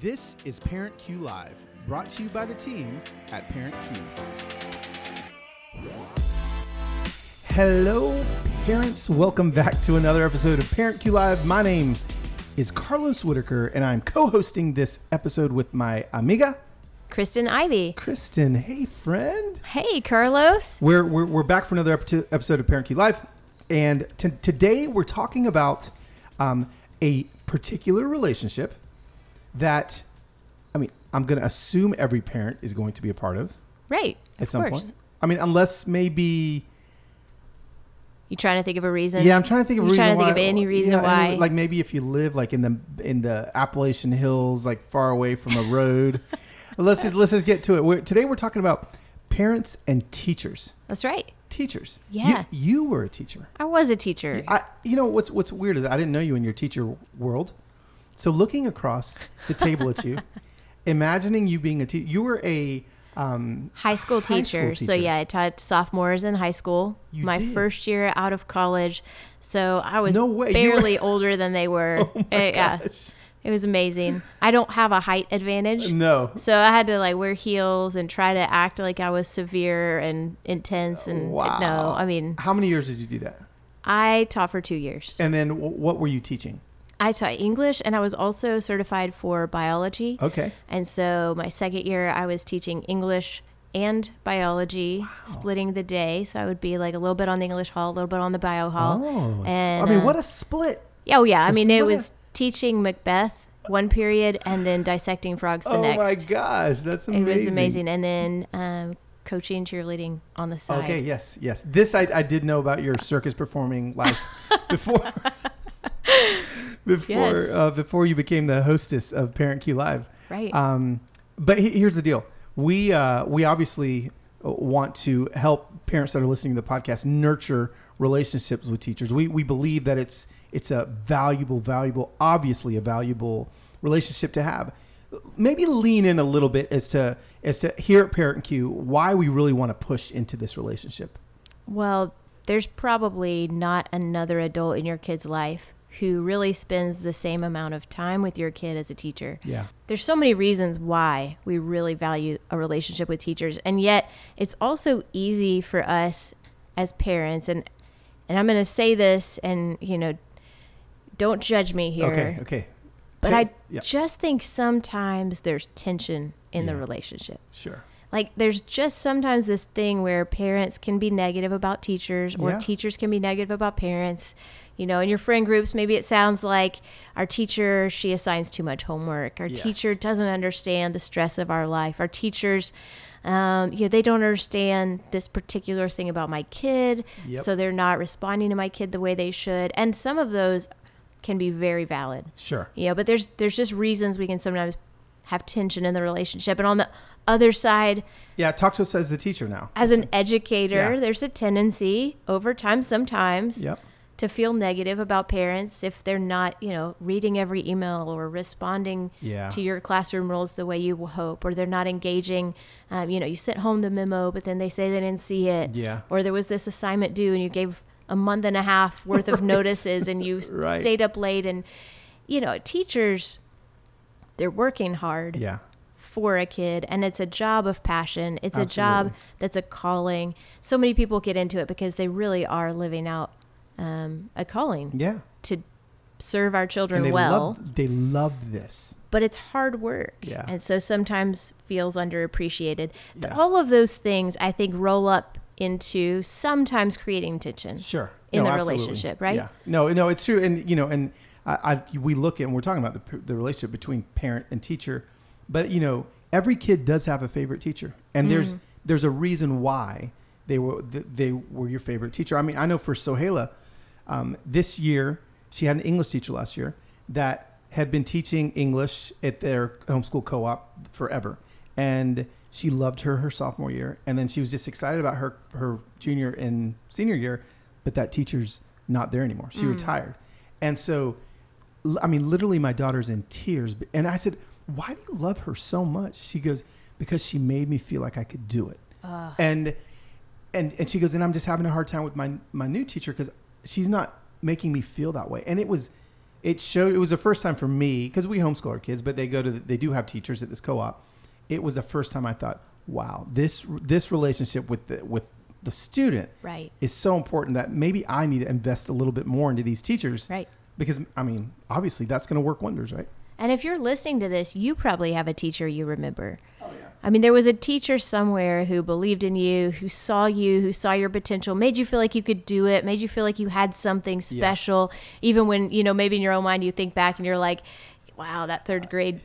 This is Parent Cue Live, brought to you by the team at Parent Cue. Hello, parents. Welcome back to another episode of Parent Cue Live. My name is Carlos Whitaker, and I'm co hosting this episode with my amiga, Kristen Ivy. Kristen. Hey, friend. Hey, Carlos. We're, we're, we're back for another epi- episode of Parent Cue Live. And t- today we're talking about um, a particular relationship that, I mean, I'm going to assume every parent is going to be a part of Right. at of some course. point. I mean, unless maybe, You trying to think of a reason? yeah, I'm trying to think of You're reason trying to why. think of any reason yeah, why. like maybe if you live like in the in the Appalachian Hills, like far away from a road. let's just let's just get to it. We're, today we're talking about parents and teachers. That's right. Teachers. You- Yeah. you were a teacher. I was a teacher. I, you know what's what's weird is I didn't know you in your teacher world. So looking across the table at you, imagining you being a teacher, you were a um, high school high school teacher. So yeah, I taught sophomores in high school. You my did? first year out of college. So I was No way, you were- barely older than they were. oh my Eh, yeah. It was amazing. I don't have a height advantage. No. So I had to like wear heels and try to act like I was severe and intense and Wow. no, I mean, How many years did you do that? I taught for 2 years. And then what were you teaching? I taught English and I was also certified for biology. Okay. And so my second year, I was teaching English and biology, splitting the day. So I would be like a little bit on the English hall, a little bit on the bio hall. Oh. And I mean, uh, what a split. Yeah, oh yeah. I mean, it what a- was teaching Macbeth one period and then dissecting frogs the oh next. Oh my gosh, that's It was amazing. And then um, coaching cheerleading on the side. Okay, yes, yes. This I, I did know about your circus performing life before before Yes. uh, before you became the hostess of Parent Cue Live. Right. Um, but he, here's the deal: we uh, we obviously want to help parents that are listening to the podcast nurture relationships with teachers. We we believe that it's it's a valuable, valuable, obviously a valuable relationship to have. Maybe lean in a little bit as to as to here at Parent Cue why we really want to push into this relationship. Well, there's probably not another adult in your kid's life who really spends the same amount of time with your kid as a teacher. Yeah. There's so many reasons why we really value a relationship with teachers, and yet it's also easy for us as parents and and I'm going to say this and you know don't judge me here. Okay. Okay. But I yeah. just think sometimes there's tension in the relationship Sure. like there's just sometimes this thing where parents can be negative about teachers or Yeah. teachers can be negative about parents you know in your friend groups maybe it sounds like our teacher she assigns too much homework our Yes. teacher doesn't understand the stress of our life our teachers um, you know they don't understand this particular thing about my kid Yep. so they're not responding to my kid the way they should and some of those can be very valid Sure. you know but there's there's just reasons we can sometimes have tension in the relationship and on the other side Yeah. Talk to us as the teacher now. as an educator Yeah. there's a tendency over time sometimes Yep. To feel negative about parents if they're not you know reading every email or responding Yeah. to your classroom rules the way you hope or they're not engaging um, you know you sent home the memo but then they say they didn't see it Yeah. or there was this assignment due and you gave a month and a half worth of notices and you Right. stayed up late and you know teachers they're working hard Yeah. for a kid and it's a job of passion it's a job that's a calling so many people get into it because they really are living out um, a calling Yeah. to serve our And children they well love they love this. but it's hard work Yeah. and so sometimes feels underappreciated The- Yeah. all of those things i think roll up into sometimes creating tension Sure. in the absolutely. relationship, right? Yeah. No, no, it's true. And, you know, and I, I we look at, and we're talking about the, the relationship between parent and teacher, but, you know, every kid does have a favorite teacher. And there's, there's a reason why they were, they were your favorite teacher. I mean, I know for Sohaila, um, this year, she had an English teacher last year that had been teaching English at their homeschool co-op forever. And she loved her her sophomore year. And then she was just excited about her, her junior and senior year, but that teacher's not there anymore. She retired. And so, I mean, literally my daughter's in tears. And I said, why do you love her so much? She goes, because she made me feel like I could do it. And, and, and she goes, and I'm just having a hard time with my, my new teacher because she's not making me feel that way. And it was, it showed. It was the first time for me because we homeschool our kids, but they go to the, they do have teachers at this co-op. It was the first time I thought, wow, this this relationship with the with the student Right. is so important that maybe I need to invest a little bit more into these teachers. Right. Because I mean, obviously that's going to work wonders, right? And if you're listening to this, you probably have a teacher you remember. Yeah. I mean, there was a teacher somewhere who believed in you, who saw you, who saw your potential, made you feel like you could do it, made you feel like you had something special, even when, you know, maybe in your own mind you think back and you're like, wow, that third grade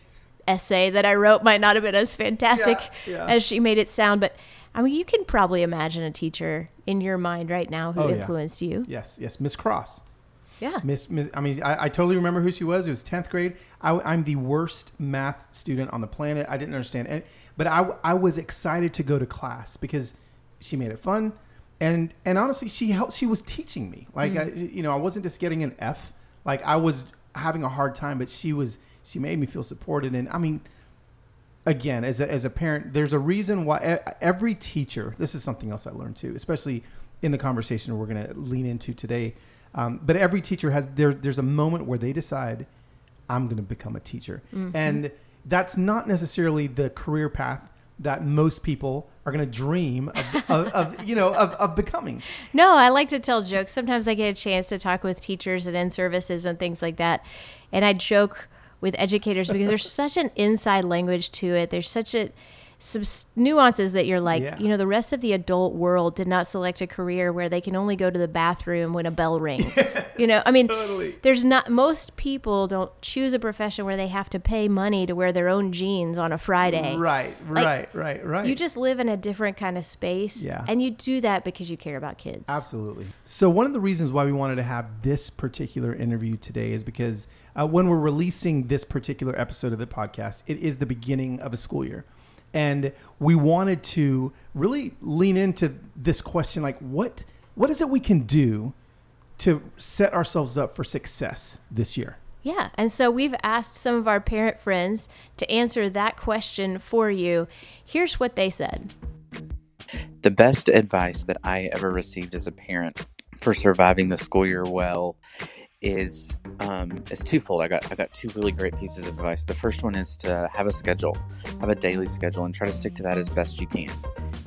essay that I wrote might not have been as fantastic Yeah, yeah. as she made it sound. But I mean, you can probably imagine a teacher in your mind right now who Oh, yeah. influenced you. Yes, yes, Miss Cross. Yeah. Miss, Miss I mean, I, I totally remember who she was. It was tenth grade. I, I'm the worst math student on the planet. I didn't understand it, but I, I was excited to go to class because she made it fun, and and honestly, she helped. She was teaching me. Like, mm. I, you know, I wasn't just getting an F. Like, I was having a hard time, but she was. She made me feel supported, and I mean, again, as a, as a parent, there's a reason why every teacher, this is something else I learned too, especially in the conversation we're going to lean into today. Um, but every teacher has, there, there's a moment where they decide, I'm going to become a teacher. And that's not necessarily the career path that most people are going to dream of, of, of, you know, of, of becoming. No, I like to tell jokes. Sometimes I get a chance to talk with teachers and in services and things like that. And I joke with educators because there's such an inside language to it. There's such a some nuances that you're like, Yeah. you know, the rest of the adult world did not select a career where they can only go to the bathroom when a bell rings. you know, I mean, totally. there's not most people don't choose a profession where they have to pay money to wear their own jeans on a Friday. Right, Like, right, right, right. You just live in a different kind of space. Yeah. And you do that because you care about kids. Absolutely. So, one of the reasons why we wanted to have this particular interview today is because uh, when we're releasing this particular episode of the podcast, it is the beginning of a school year. And we wanted to really lean into this question like, what, what is it we can do to set ourselves up for success this year? Yeah. And so we've asked some of our parent friends to answer that question for you. Here's what they said. The best advice that I ever received as a parent for surviving the school year well is um, is twofold. I got I got two really great pieces of advice. The first one is to have a schedule, have a daily schedule, and try to stick to that as best you can.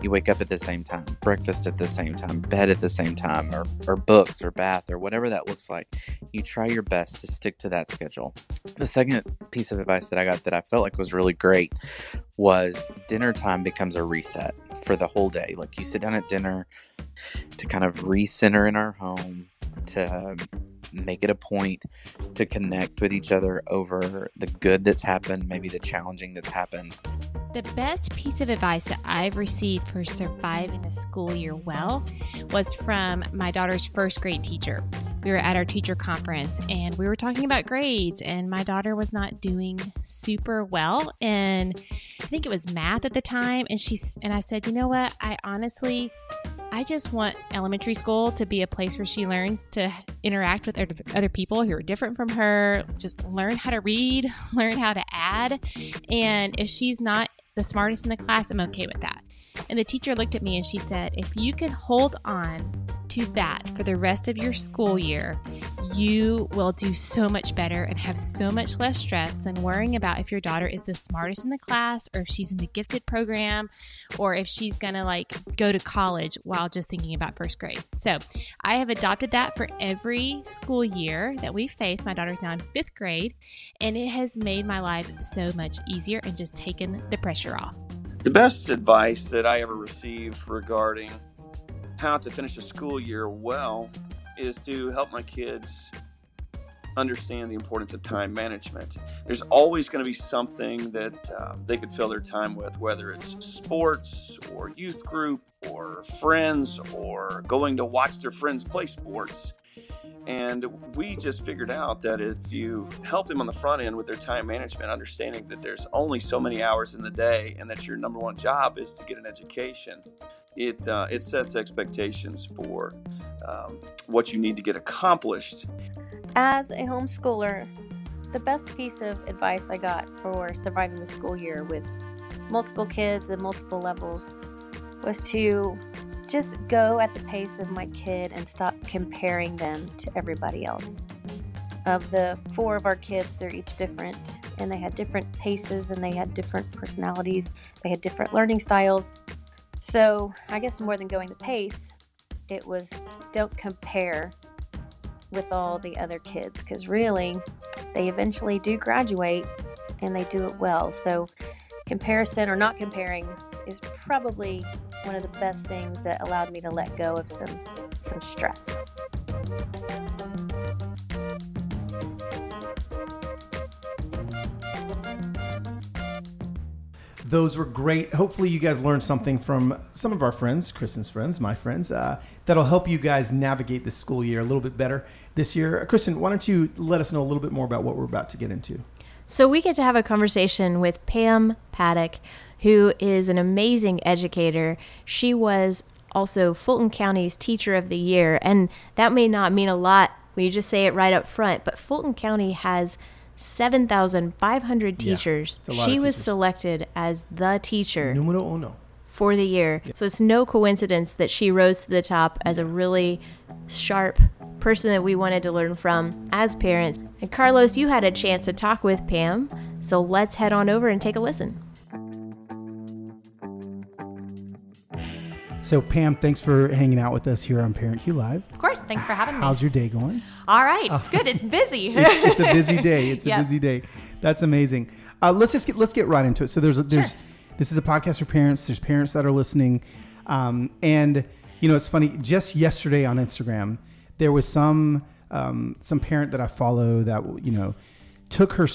You wake up at the same time, breakfast at the same time, bed at the same time, or, or books or bath or whatever that looks like. You try your best to stick to that schedule. The second piece of advice that I got that I felt like was really great was dinner time becomes a reset for the whole day. Like you sit down at dinner to kind of recenter in our home, to make it a point to connect with each other over the good that's happened, maybe the challenging that's happened. The best piece of advice that I've received for surviving the school year well was from my daughter's first grade teacher. We were at our teacher conference and we were talking about grades, and my daughter was not doing super well. And I think it was math at the time. And she's, and I said, you know what? I honestly, I just want elementary school to be a place where she learns to interact with other- people who are different from her, just learn how to read, learn how to add. And if she's not the smartest in the class, I'm okay with that. And the teacher looked at me and she said, If you can hold on to that for the rest of your school year, you will do so much better and have so much less stress than worrying about if your daughter is the smartest in the class or if she's in the gifted program or if she's going to like go to college while just thinking about first grade. So I have adopted that for every school year that we face. My daughter's now in fifth grade, and it has made my life so much easier and just taken the pressure off. The best advice that I ever received regarding how to finish a school year well is to help my kids understand the importance of time management. There's always going to be something that uh, they could fill their time with, whether it's sports or youth group or friends or going to watch their friends play sports. And we just figured out that if you help them on the front end with their time management, understanding that there's only so many hours in the day and that your number one job is to get an education, it, uh, it sets expectations for um, what you need to get accomplished. As a homeschooler, the best piece of advice I got for surviving the school year with multiple kids and multiple levels was to just go at the pace of my kid and stop comparing them to everybody else. of the four of our kids, they're each different and they had different paces and they had different personalities. They had different learning styles. So, I guess more than going the pace, it was don't compare with all the other kids because really they eventually do graduate and they do it well. So, comparison or not comparing is probably one of the best things that allowed me to let go of some some stress. Those were great. Hopefully, you guys learned something from some of our friends, Kristen's friends, my friends, uh, that'll help you guys navigate this school year a little bit better this year. Kristen, why don't you let us know a little bit more about what we're about to get into? So, we get to have a conversation with Pam Paddock, who is an amazing educator. She was also Fulton County's Teacher of the Year, and that may not mean a lot when you just say it right up front, but Fulton County has 7,500 teachers. lot she of was teachers. selected as the teacher Numero uno. for the year. So it's no coincidence that she rose to the top as a really sharp person that we wanted to learn from as parents. And Carlos, you had a chance to talk with Pam. So let's head on over and take a listen. So, Pam, thanks for hanging out with us here on Parent Cue Live. Of course. Thanks for having me. How's your day going? All right. It's good. It's busy. it's, it's a busy day. It's a busy day. That's amazing. Uh, let's just get let's get right into it. So there's a, there's Sure. this is a podcast for parents. There's parents that are listening, um, and you know it's funny. Just yesterday on Instagram, there was some um, some parent that I follow that you know took her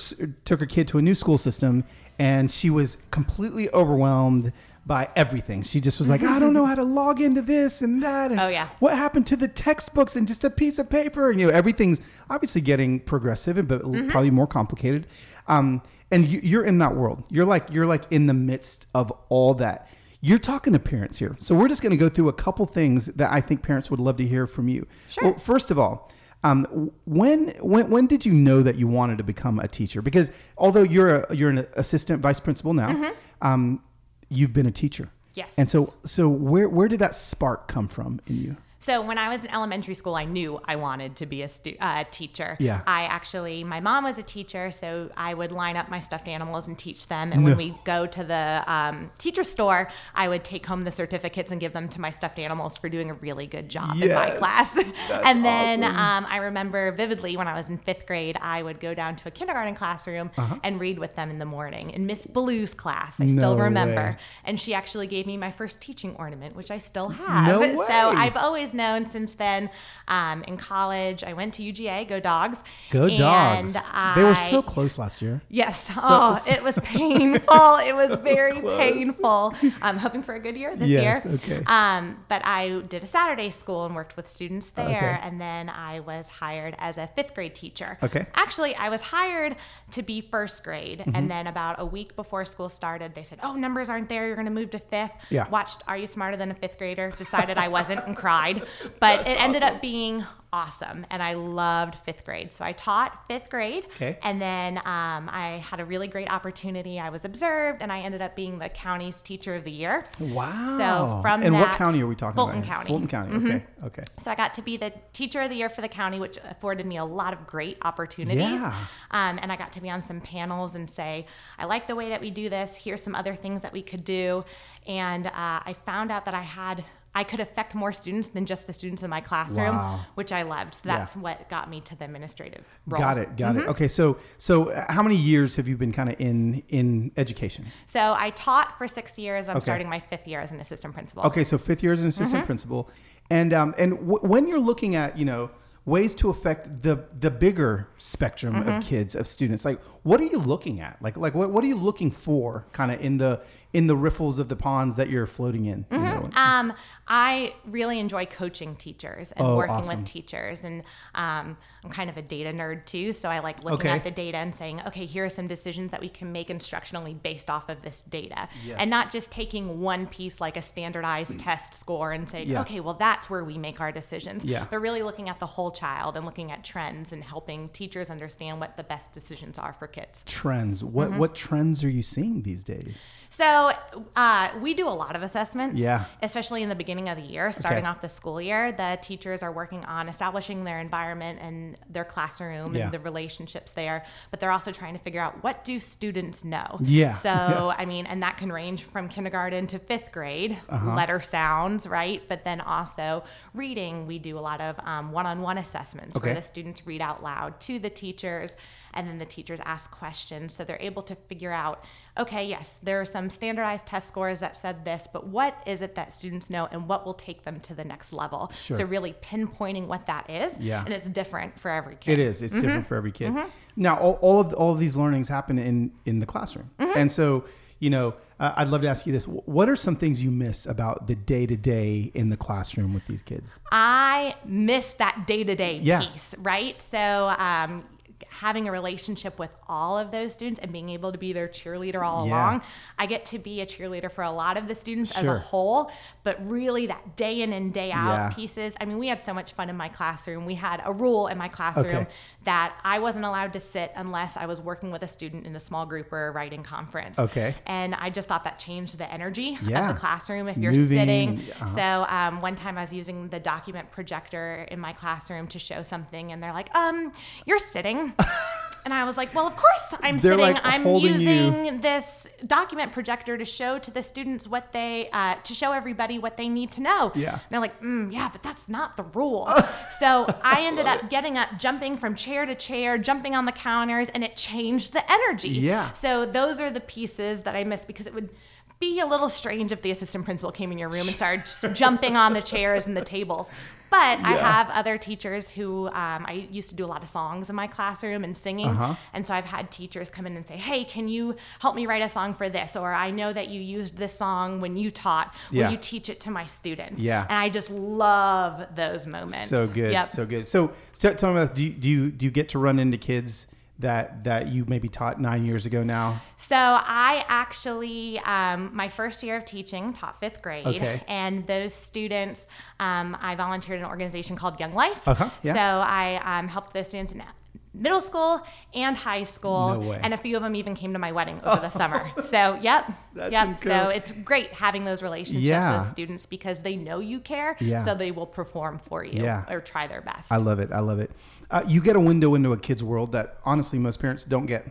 took her kid to a new school system, and she was completely overwhelmed by everything. She just was like, I don't know how to log into this and that. And Oh, yeah. what happened to the textbooks and just a piece of paper? And, you know, everything's obviously getting progressive, and but Mm-hmm. probably more complicated. Um, and you, you're in that world. You're like you're like in the midst of all that. You're talking to parents here, so we're just going to go through a couple things that I think parents would love to hear from you. Sure. Well, first of all, um, when when when did you know that you wanted to become a teacher? Because although you're a, you're an assistant vice principal now, um, you've been a teacher. Yes. And so so where where did that spark come from in you? So when I was in elementary school, I knew I wanted to be a stu- uh, teacher. Yeah. I actually, my mom was a teacher, so I would line up my stuffed animals and teach them. And when we go to the um, teacher store, I would take home the certificates and give them to my stuffed animals for doing a really good job in my Yes. class. That's and then awesome. um, I remember vividly when I was in fifth grade, I would go down to a kindergarten classroom Uh-huh. and read with them in the morning in Miss Blue's class. I still No remember. way. And she actually gave me my first teaching ornament, which I still have. No way. So. I've always known since then. Um, in college, I went to UGA. Go dogs! Go and dogs! they were so close last year. Yes. oh, it was painful. it was very painful. I'm hoping for a good year this Yes, year. okay. Um, but I did a Saturday school and worked with students there, Okay. and then I was hired as a fifth grade teacher. Okay. Actually, I was hired to be first grade, Mm-hmm. and then about a week before school started, they said, "Oh, numbers aren't there. You're going to move to fifth. Yeah. Watched Are You Smarter Than a Fifth Grader? Decided I wasn't and cried, but it ended up being awesome, and I loved fifth grade. So I taught fifth grade, Okay. and then um, I had a really great opportunity. I was observed, and I ended up being the county's teacher of the year. Wow. So from and what county are we talking Fulton about? County. Fulton County. Mhm. Okay. Okay. So I got to be the teacher of the year for the county, which afforded me a lot of great opportunities. Yeah. Um, and I got to be on some panels and say, I like the way that we do this. Here's some other things that we could do. And uh, I found out that I had. I could affect more students than just the students in my classroom, Wow. which I loved. So Yeah. that's what got me to the administrative role. Got it. Got Mm-hmm. it. Okay. So so uh, how many years have you been kind of in in education? So I taught for six years. I'm Okay. starting my fifth year as an assistant principal. Okay, so fifth year as an assistant Mm-hmm. principal, and um, and w- when you're looking at you know ways to affect the the bigger spectrum Mm-hmm. of kids of students, like what are you looking at? Like like what, what are you looking for, kind of in the in the riffles of the ponds that you're floating in? you know? Um, I really enjoy coaching teachers and Oh, working awesome. with teachers, and um, I'm kind of a data nerd too. So I like looking Okay. at the data and saying, okay, here are some decisions that we can make instructionally based off of this data, Yes. and not just taking one piece like a standardized test score and saying, Yeah. okay, well that's where we make our decisions. Yeah. But really looking at the whole child and looking at trends and helping teachers understand what the best decisions are for kids. trends. What Mm-hmm. what trends are you seeing these days? So uh, we do a lot of assessments. Yeah. Especially in the beginning of the year, starting Okay. off the school year, the teachers are working on establishing their environment and their classroom Yeah. and the relationships there. But they're also trying to figure out what do students know. Yeah. So Yeah. I mean, and that can range from kindergarten to fifth grade, Uh-huh. letter sounds, right? But then also reading. We do a lot of um, one-on-one assessments Okay. where the students read out loud to the teachers, and then the teachers ask questions, so they're able to figure out. Okay, yes, there are some standardized test scores that said this, but what is it that students know and what will take them to the next level? Sure. So, really pinpointing what that is. Yeah. And it's different for every kid. It is. It's different for every kid. Now, all, all of all of these learnings happen in in the classroom, and so you know, uh, I'd love to ask you this: What are some things you miss about the day to day in the classroom with these kids? I miss that day to day piece, right? So, um, having a relationship with all of those students and being able to be their cheerleader all Yeah. along. I get to be a cheerleader for a lot of the students as a whole, but really that day in and day out Yeah. pieces. I mean, we had so much fun in my classroom. We had a rule in my classroom Okay. that I wasn't allowed to sit unless I was working with a student in a small group or a writing conference. Okay. And I just thought that changed the energy Yeah. of the classroom if It's you're moving, sitting. uh-huh. So um, one time I was using the document projector in my classroom to show something, and they're like, "Um, you're sitting." And I was like, well, of course I'm They're, sitting. like, I'm holding you- using this document projector to show to the students what they, uh, to show everybody what they need to know. Yeah. And they're like, mm, yeah, but that's not the rule. so I ended up getting up, jumping from chair to chair, jumping on the counters, and it changed the energy. Yeah. So those are the pieces that I miss because it would be a little strange if the assistant principal came in your room and started just jumping on the chairs and the tables. But I have other teachers who um, I used to do a lot of songs in my classroom and singing. Uh-huh. And so I've had teachers come in and say, Hey, can you help me write a song for this? Or I know that you used this song when you taught. Will Yeah. you teach it to my students? Yeah. And I just love those moments. So good, Yep. so good. So, so tell me about do you, do you do you get to run into kids that that you maybe taught nine years ago now? So I actually, um, my first year of teaching, taught fifth grade, Okay. and those students, um, I volunteered in an organization called Young Life. Uh-huh, yeah. So I um, helped those students in middle school and high school, No and a few of them even came to my wedding over the summer. So yep, That's yep. incredible. So it's great having those relationships Yeah. with students because they know you care, Yeah. so they will perform for you Yeah. or try their best. I love it. I love it. Uh, you get a window into a kid's world that honestly most parents don't get.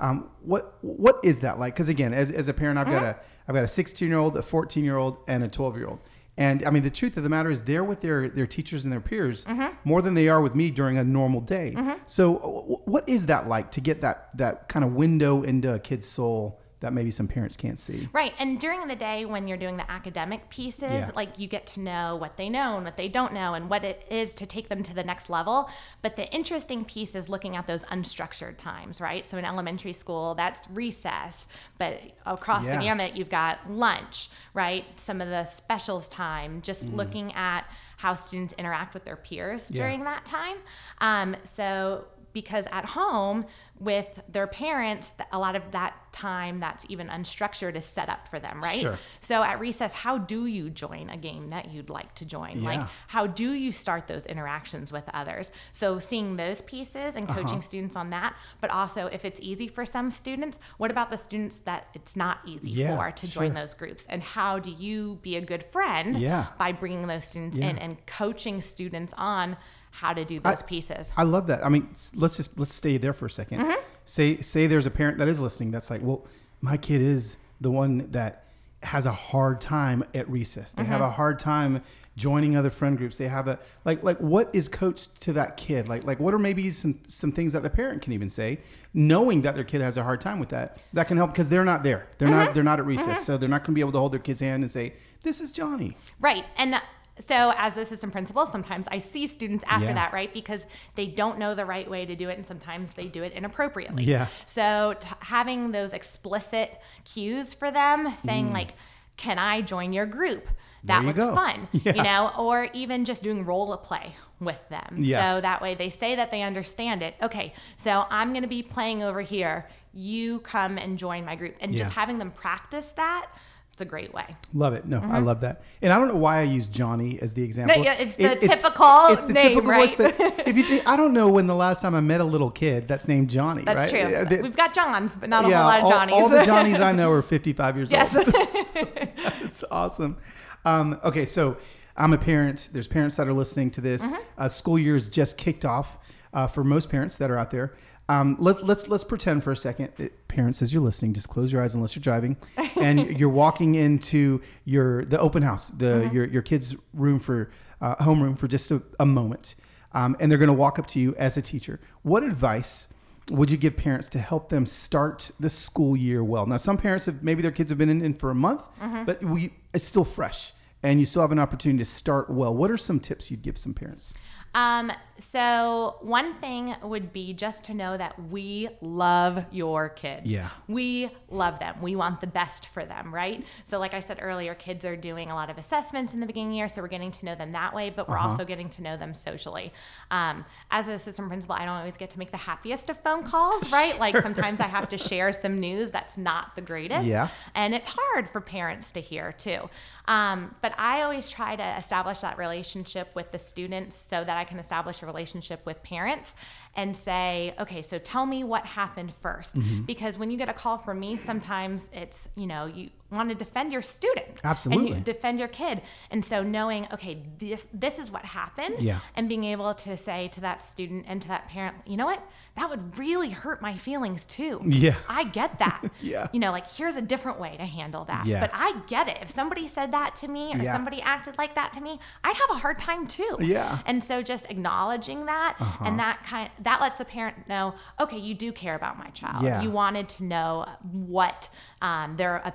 Um, what what is that like? Because again, as, as a parent, I've got a I've got a 16 year old, a 14 year old, and a 12 year old. And I mean, the truth of the matter is, they're with their their teachers and their peers mm-hmm. more than they are with me during a normal day. Mm-hmm. So, w- what is that like to get that that kind of window into a kid's soul that maybe some parents can't see? Right. And during the day when you're doing the academic pieces, Yeah. like you get to know what they know and what they don't know and what it is to take them to the next level. But the interesting piece is looking at those unstructured times, right? So in elementary school, that's recess. But across Yeah. the gamut, you've got lunch, right? Some of the specials time, just Mm. looking at how students interact with their peers Yeah. during that time. Um, so because at home with their parents, a lot of that time that's even unstructured is set up for them, right? Sure. So at recess, how do you join a game that you'd like to join? Yeah. Like, how do you start those interactions with others? So seeing those pieces and Uh-huh. coaching students on that, but also if it's easy for some students, what about the students that it's not easy Yeah, for to join sure. those groups? And how do you be a good friend Yeah. by bringing those students in and coaching students on how to do those pieces? I love that. I mean, let's just let's stay there for a 2nd Mm-hmm. Say say there's a parent that is listening that's like, well, my kid is the one that has a hard time at recess. They have Mm-hmm. a hard time joining other friend groups. They have a like like what is coached to that kid? Like like what are maybe some some things that the parent can even say, knowing that their kid has a hard time with that. That can help because they're not there. They're Mm-hmm. not they're not at recess, so they're not going to be able to hold their kid's hand and say, "This is Johnny." Right. And so, as the assistant principal, sometimes I see students after Yeah. that, right? Because they don't know the right way to do it, and sometimes they do it inappropriately. Yeah. So, t- having those explicit cues for them, saying, Mm. like, can I join your group? That looks go. fun, Yeah. you know, or even just doing role play with them. Yeah. So that way they say that they understand it. Okay, so I'm going to be playing over here. You come and join my group. And just having them practice that it's a great way. Love it. No, I love that. And I don't know why I use Johnny as the example. yeah, it's the typical name, voice, right? but if you think, I don't know when the last time I met a little kid that's named Johnny. That's right? true. Yeah, they- We've got Johns, but not a whole lot of all- Johnnies. All, the Johnnies I know are 55 years Yes. old. It's awesome. Um, okay, so I'm a parent. There's parents that are listening to this. Mm-hmm. Uh, school year is just kicked off uh, for most parents that are out there. Um, let, let's let's pretend for a second, it, parents, as you're listening, just close your eyes unless you're driving, and you're walking into your the open house, the Mm-hmm. your your kid's room for uh, homeroom for just a, a moment, um, and they're going to walk up to you as a teacher. What advice? would you give parents to help them start the school year well? Now, some parents have maybe their kids have been in, in for a month, Mm-hmm. but we it's still fresh, and you still have an opportunity to start well. What are some tips you'd give some parents? Um, so one thing would be just to know that we love your kids. Yeah. We love them. We want the best for them, right? So like I said earlier, kids are doing a lot of assessments in the beginning the year, so we're getting to know them that way, but we're Uh-huh. also getting to know them socially. Um, as an assistant principal, I don't always get to make the happiest of phone calls, right? Like sometimes I have to share some news that's not the greatest. Yeah. And it's hard for parents to hear too. Um, but I always try to establish that relationship with the students so that I can establish relationship with parents and say, okay, so tell me what happened 1st Mm-hmm. Because when you get a call from me, sometimes it's, you know, you want to defend your student. And Absolutely. you defend your kid. And so knowing, okay, this, this is what happened. Yeah. And being able to say to that student and to that parent, you know what? That would really hurt my feelings too. Yeah. I get that. Yeah. You know, like here's a different way to handle that. Yeah. But I get it. If somebody said that to me or Yeah. somebody acted like that to me, I'd have a hard time too. Yeah. Uh-huh. And so just acknowledging that and that kind that lets the parent know, okay, you do care about my child. Yeah. You wanted to know what um, their uh,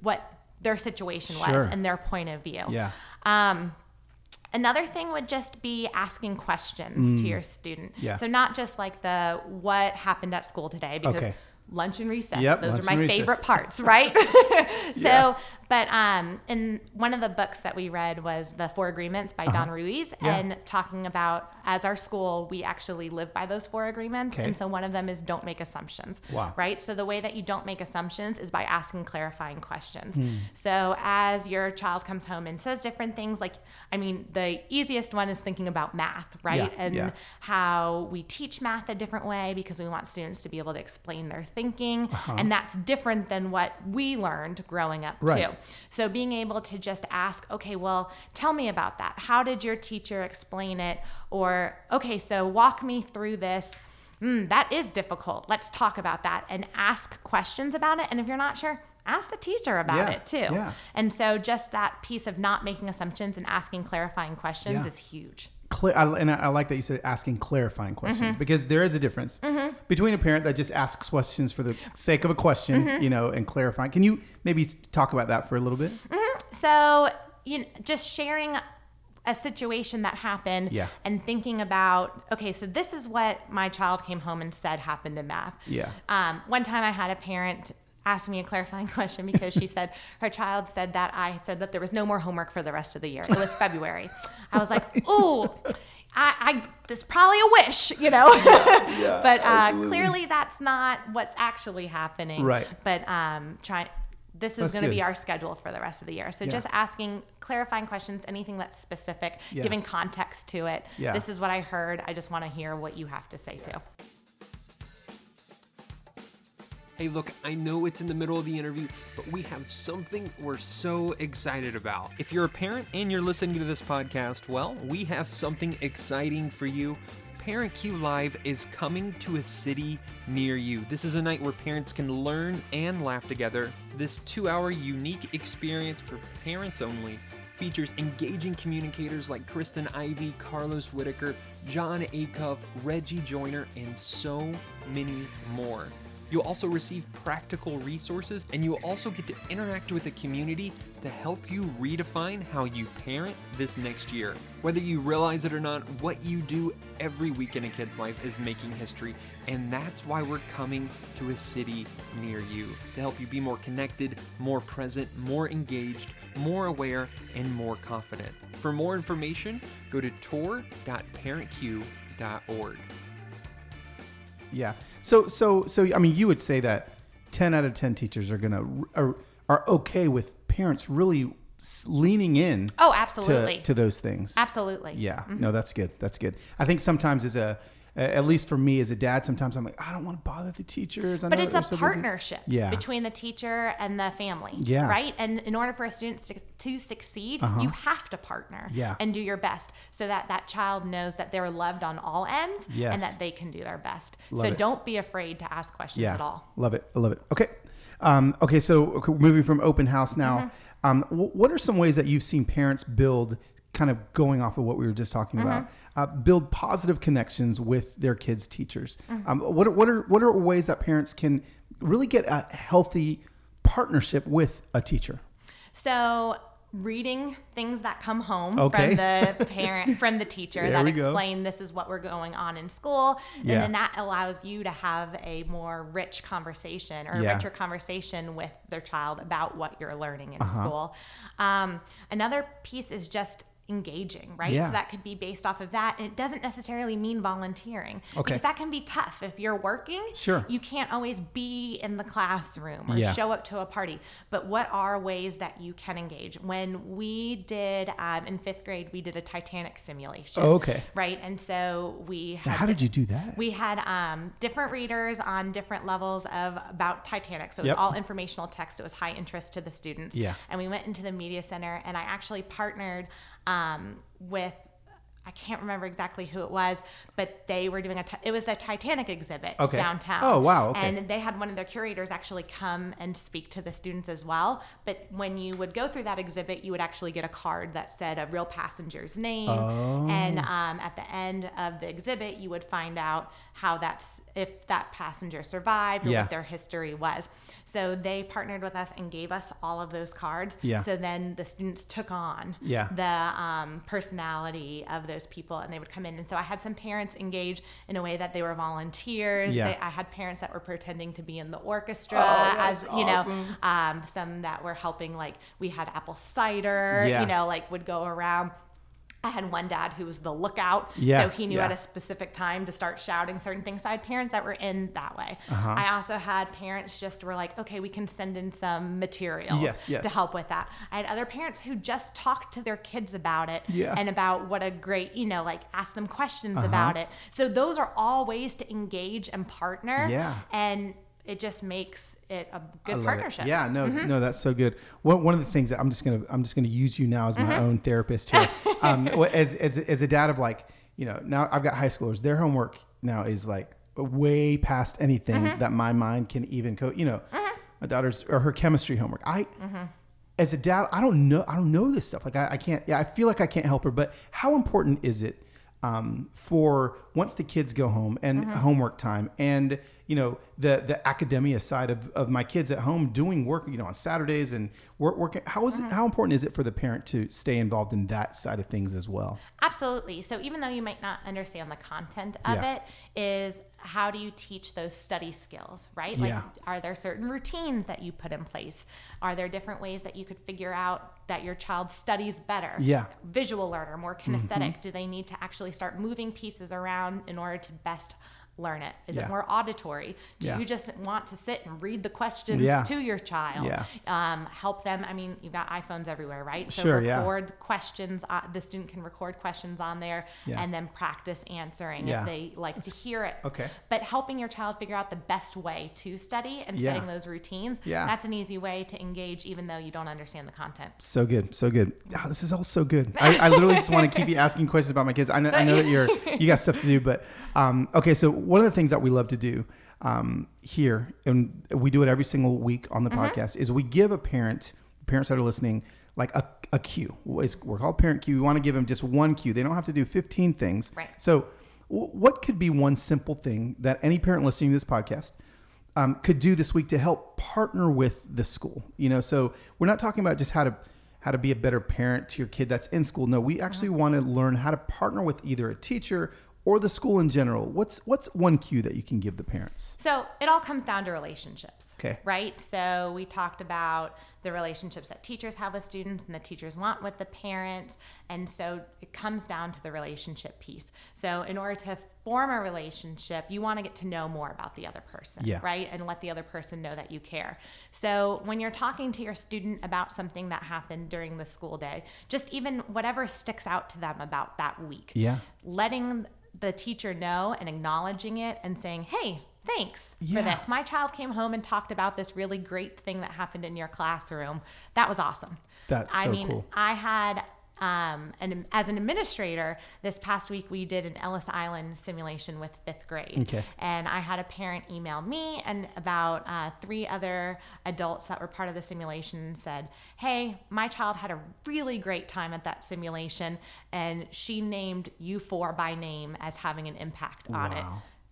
what their situation was and their point of view. Yeah. Um, another thing would just be asking questions to your student. Mm. Yeah. So not just like the what happened at school today because Okay. lunch and recess. Yep, those are my favorite parts, right? so, Yeah. But um, in one of the books that we read was The Four Agreements by Don Ruiz, Uh-huh. Yeah. and talking about as our school, we actually live by those four agreements. Okay. And so one of them is don't make assumptions. Wow. Right? So the way that you don't make assumptions is by asking clarifying questions. Hmm. So as your child comes home and says different things, like, I mean, the easiest one is thinking about math, right? Yeah, And yeah. how we teach math a different way because we want students to be able to explain their thinking. Uh-huh. And that's different than what we learned growing up, Right. too. So being able to just ask, okay, well, tell me about that. How did your teacher explain it? Or, okay, so walk me through this. Hmm, that is difficult. Let's talk about that and ask questions about it. And if you're not sure, ask the teacher about Yeah, it too. yeah. And so just that piece of not making assumptions and asking clarifying questions Yeah. is huge. I, and I, I like that you said asking clarifying questions mm-hmm. because there is a difference mm-hmm. between a parent that just asks questions for the sake of a question, mm-hmm. you know, and clarifying. Can you maybe talk about that for a little bit? So, you know, just sharing a situation that happened Yeah. and thinking about, okay, so this is what my child came home and said happened in math. Yeah. Um, one time I had a parent ask me a clarifying question because she said her child said that I said that there was no more homework for the rest of the year. It was February. I was like, ooh. I, I there's probably a wish, you know, but uh, clearly that's not what's actually happening. Right. But um, try. This is going to be our schedule for the rest of the year. So Yeah. just asking clarifying questions, anything that's specific, Yeah. giving context to it. Yeah. This is what I heard. I just want to hear what you have to say too. Hey, look, I know it's in the middle of the interview, but we have something we're so excited about. If you're a parent and you're listening to this podcast, well, we have something exciting for you. Parent Cue Live is coming to a city near you. This is a night where parents can learn and laugh together. This two hour unique experience for parents only features engaging communicators like Kristen Ivy, Carlos Whitaker, Jon Acuff, Reggie Joiner, and so many more. You'll also receive practical resources and you'll also get to interact with a community to help you redefine how you parent this next year. Whether you realize it or not, what you do every week in a kid's life is making history, and that's why we're coming to a city near you to help you be more connected, more present, more engaged, more aware, and more confident. For more information, go to tour.parentcue.org. Yeah. So so so I mean, you would say that ten out of ten teachers are gonna are are okay with parents really leaning in Oh, absolutely. to those things. Absolutely. Yeah, mm-hmm. no, that's good. That's good. I think sometimes as a, at least for me as a dad, sometimes I'm like, I don't want to bother the teachers. I But know it's a so partnership Yeah. between the teacher and the family. Yeah. Right? And in order for a student to, to succeed, you have to partner Uh-huh. Yeah. and do your best so that that child knows that they're loved on all ends Yes. and that they can do their best. Love so it. don't be afraid to ask questions Yeah, at all. love it. I love it. Okay, um, okay. So moving from open house now, Mm-hmm. um, wh- what are some ways that you've seen parents build, kind of going off of what we were just talking Mm-hmm. about, uh, build positive connections with their kids' teachers? Mm-hmm. Um, what are, what are what are ways that parents can really get a healthy partnership with a teacher? So reading things that come home Okay. from the parent from the teacher that we go. explain this is what we're going on in school Yeah. and then that allows you to have a more rich conversation or Yeah. richer conversation with their child about what you're learning in Uh-huh. school um, another piece is just engaging right Yeah. so that could be based off of that and it doesn't necessarily mean volunteering Okay. because that can be tough if you're working Sure. you can't always be in the classroom or Yeah. show up to a party. But what are ways that you can engage? When we did um, in fifth grade, we did a Titanic simulation. Oh, okay. Right, and so we had. Now, how did you do that? We had um, different readers on different levels of about Titanic. So it was Yep. all informational text. It was high interest to the students. Yeah. And we went into the media center, and I actually partnered um, with. I can't remember exactly who it was, but they were doing a. It was the Titanic exhibit Okay. downtown. Oh, wow, okay. And they had one of their curators actually come and speak to the students as well. But when you would go through that exhibit, you would actually get a card that said a real passenger's name. Oh. And um, at the end of the exhibit, you would find out how that's if that passenger survived or Yeah. what their history was. So they partnered with us and gave us all of those cards. Yeah. So then the students took on Yeah. the um, personality of those people and they would come in. And so I had some parents engage in a way that they were volunteers. Yeah. They, I had parents that were pretending to be in the orchestra Oh, as, you know, um, some that were helping, like we had apple cider, Yeah. you know, like would go around. I had one dad who was the lookout, Yeah, so he knew yeah. at a specific time to start shouting certain things. So I had parents that were in that way. Uh-huh. I also had parents just were like, okay, we can send in some materials Yes, yes. to help with that. I had other parents who just talked to their kids about it Yeah. and about what a great, you know, like ask them questions Uh-huh. about it. So those are all ways to engage and partner. Yeah. And it just makes it a good it. partnership. Mm-hmm. Yeah, no, no, that's so good. One, one of the things that I'm just gonna I'm just gonna use you now as my Mm-hmm. own therapist here. um, as, as as a dad of like you know now I've got high schoolers. Their homework now is like way past anything Mm-hmm. that my mind can even co. You know, my daughter's or her chemistry homework. I. Mm-hmm. As a dad, I don't know. I don't know this stuff. Like I, I can't. Yeah, I feel like I can't help her. But how important is it um, for once the kids go home and Mm-hmm. homework time and you know the the academia side of, of my kids at home doing work you know on Saturdays and work working how is Mm-hmm. it, how important is it for the parent to stay involved in that side of things as well Absolutely. So even though you might not understand the content of Yeah. it, is how do you teach those study skills, right? Like, Yeah. are there certain routines that you put in place? Are there different ways that you could figure out that your child studies better? Yeah. Visual learner, more kinesthetic. Do they need to actually start moving pieces around in order to best learn it? Is Yeah. it more auditory? Do Yeah. you just want to sit and read the questions Yeah. to your child? Yeah. Um, help them. I mean, you've got iPhones everywhere, right? So Sure, yeah. record questions. Uh, the student can record questions on there and then practice answering if they like to hear it. okay. But helping your child figure out the best way to study and setting those routines, Yeah. that's an easy way to engage even though you don't understand the content. so good so good oh, this is all so good I, I literally just want to keep you asking questions about my kids I know, I know that you're you got stuff to do but um, okay so one of the things that we love to do um, here and we do it every single week on the Mm-hmm. podcast is we give a parent parents that are listening like a, a cue It's- we're called parent cue we want to give them just one cue they don't have to do 15 things Right. so w- what could be one simple thing that any parent listening to this podcast um, could do this week to help partner with the school. You know, so we're not talking about just how to how to be a better parent to your kid that's in school. No, we actually want to learn how to partner with either a teacher or the school in general. What's what's one cue that you can give the parents? So it all comes down to relationships. Okay. Right? So we talked about the relationships that teachers have with students and the teachers want with the parents. And so it comes down to the relationship piece. So in order to form a relationship, you want to get to know more about the other person, Yeah. right? And let the other person know that you care. So when you're talking to your student about something that happened during the school day, just even whatever sticks out to them about that week, Yeah. letting the teacher know and acknowledging it and saying, hey, thanks Yeah. for this. My child came home and talked about this really great thing that happened in your classroom. That was awesome. That's I so mean, cool. I had um, an, as an administrator this past week we did an Ellis Island simulation with fifth grade, Okay. and I had a parent email me and about uh, three other adults that were part of the simulation and said, "Hey, my child had a really great time at that simulation, and she named you four by name as having an impact on it.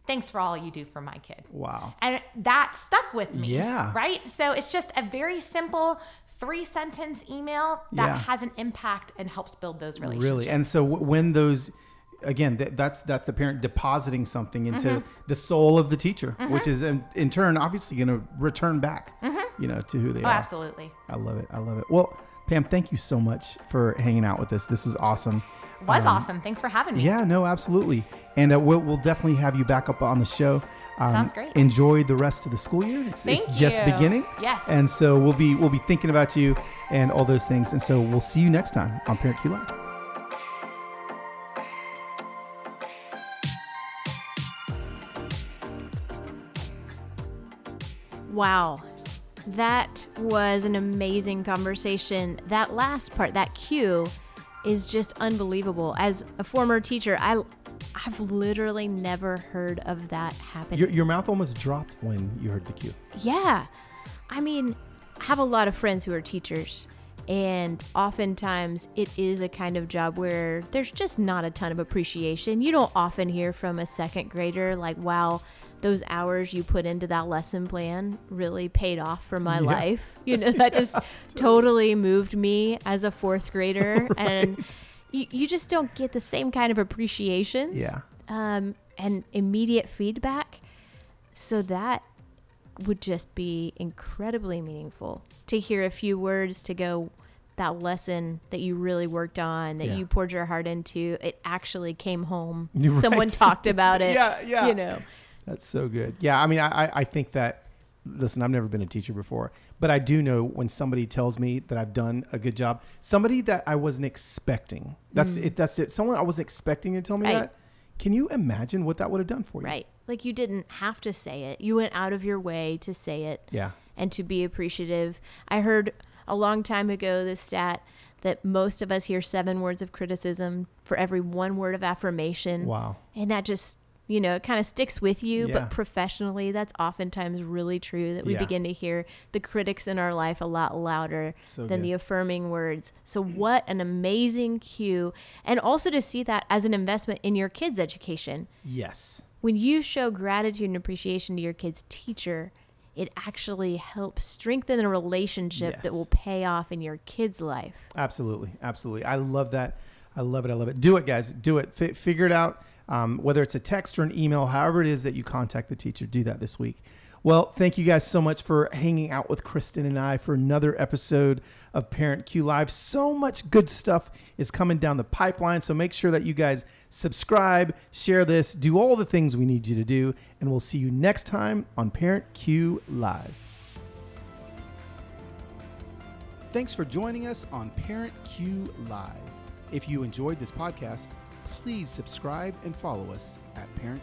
Thanks for all you do for my kid." Wow. And that stuck with me. Yeah. Right? So it's just a very simple three sentence email that Yeah. has an impact and helps build those relationships. Really, and so when those, again, that, that's that's the parent depositing something into Mm-hmm. the soul of the teacher, which is in, in turn obviously going to return back, you know, to who they oh, are. absolutely. I love it. I love it. Well, Pam, thank you so much for hanging out with us. This was awesome. Was Um, awesome. Thanks for having me. Yeah, no, absolutely. And uh, we'll, we'll definitely have you back up on the show. Um, Sounds great. Enjoy the rest of the school year. It's, it's just you. beginning. Yes. And so we'll be we'll be thinking about you and all those things. And so we'll see you next time on Parent Cue Live. Wow. That was an amazing conversation. That last part, that cue, is just unbelievable. As a former teacher, I I've literally never heard of that happening. Your, your mouth almost dropped when you heard the cue. Yeah. I mean, I have a lot of friends who are teachers, and oftentimes it is a kind of job where there's just not a ton of appreciation. You don't often hear from a second grader, like, wow, those hours you put into that lesson plan really paid off for my Yeah. life. You know, that just totally moved me as a fourth grader. And you, you just don't get the same kind of appreciation Yeah. um, and immediate feedback. So that would just be incredibly meaningful to hear a few words to go that lesson that you really worked on that Yeah. you poured your heart into it actually came home You're someone talked about it Yeah, yeah. you know That's so good. Yeah, I mean, I, I- think that. Listen, I've never been a teacher before, but I do know when somebody tells me that I've done a good job. Somebody that I wasn't expecting. That's it. That's it. Someone I wasn't expecting to tell me Mm. Right. that. Can you imagine what that would have done for you? right like you didn't have to say it you went out of your way to say it Yeah. and to be appreciative. I heard a long time ago this stat that most of us hear seven words of criticism for every one word of affirmation. Wow. And that just, you know, it kind of sticks with you, Yeah. but professionally, that's oftentimes really true that we Yeah. begin to hear the critics in our life a lot louder So than good. the affirming words. So, what an amazing cue. And also to see that as an investment in your kids' education Yes. when you show gratitude and appreciation to your kid's teacher, it actually helps strengthen a relationship Yes. that will pay off in your kid's life. Absolutely, absolutely. I love that. I love it. I love it. Do it, guys. Do it. F- figure it out. Um, whether it's a text or an email, however it is that you contact the teacher, do that this week. Well, thank you guys so much for hanging out with Kristen and I for another episode of Parent Cue Live. So much good stuff is coming down the pipeline. So make sure that you guys subscribe, share this, do all the things we need you to do, and we'll see you next time on Parent Cue Live. Thanks for joining us on Parent Cue Live. If you enjoyed this podcast, please subscribe and follow us at Parent.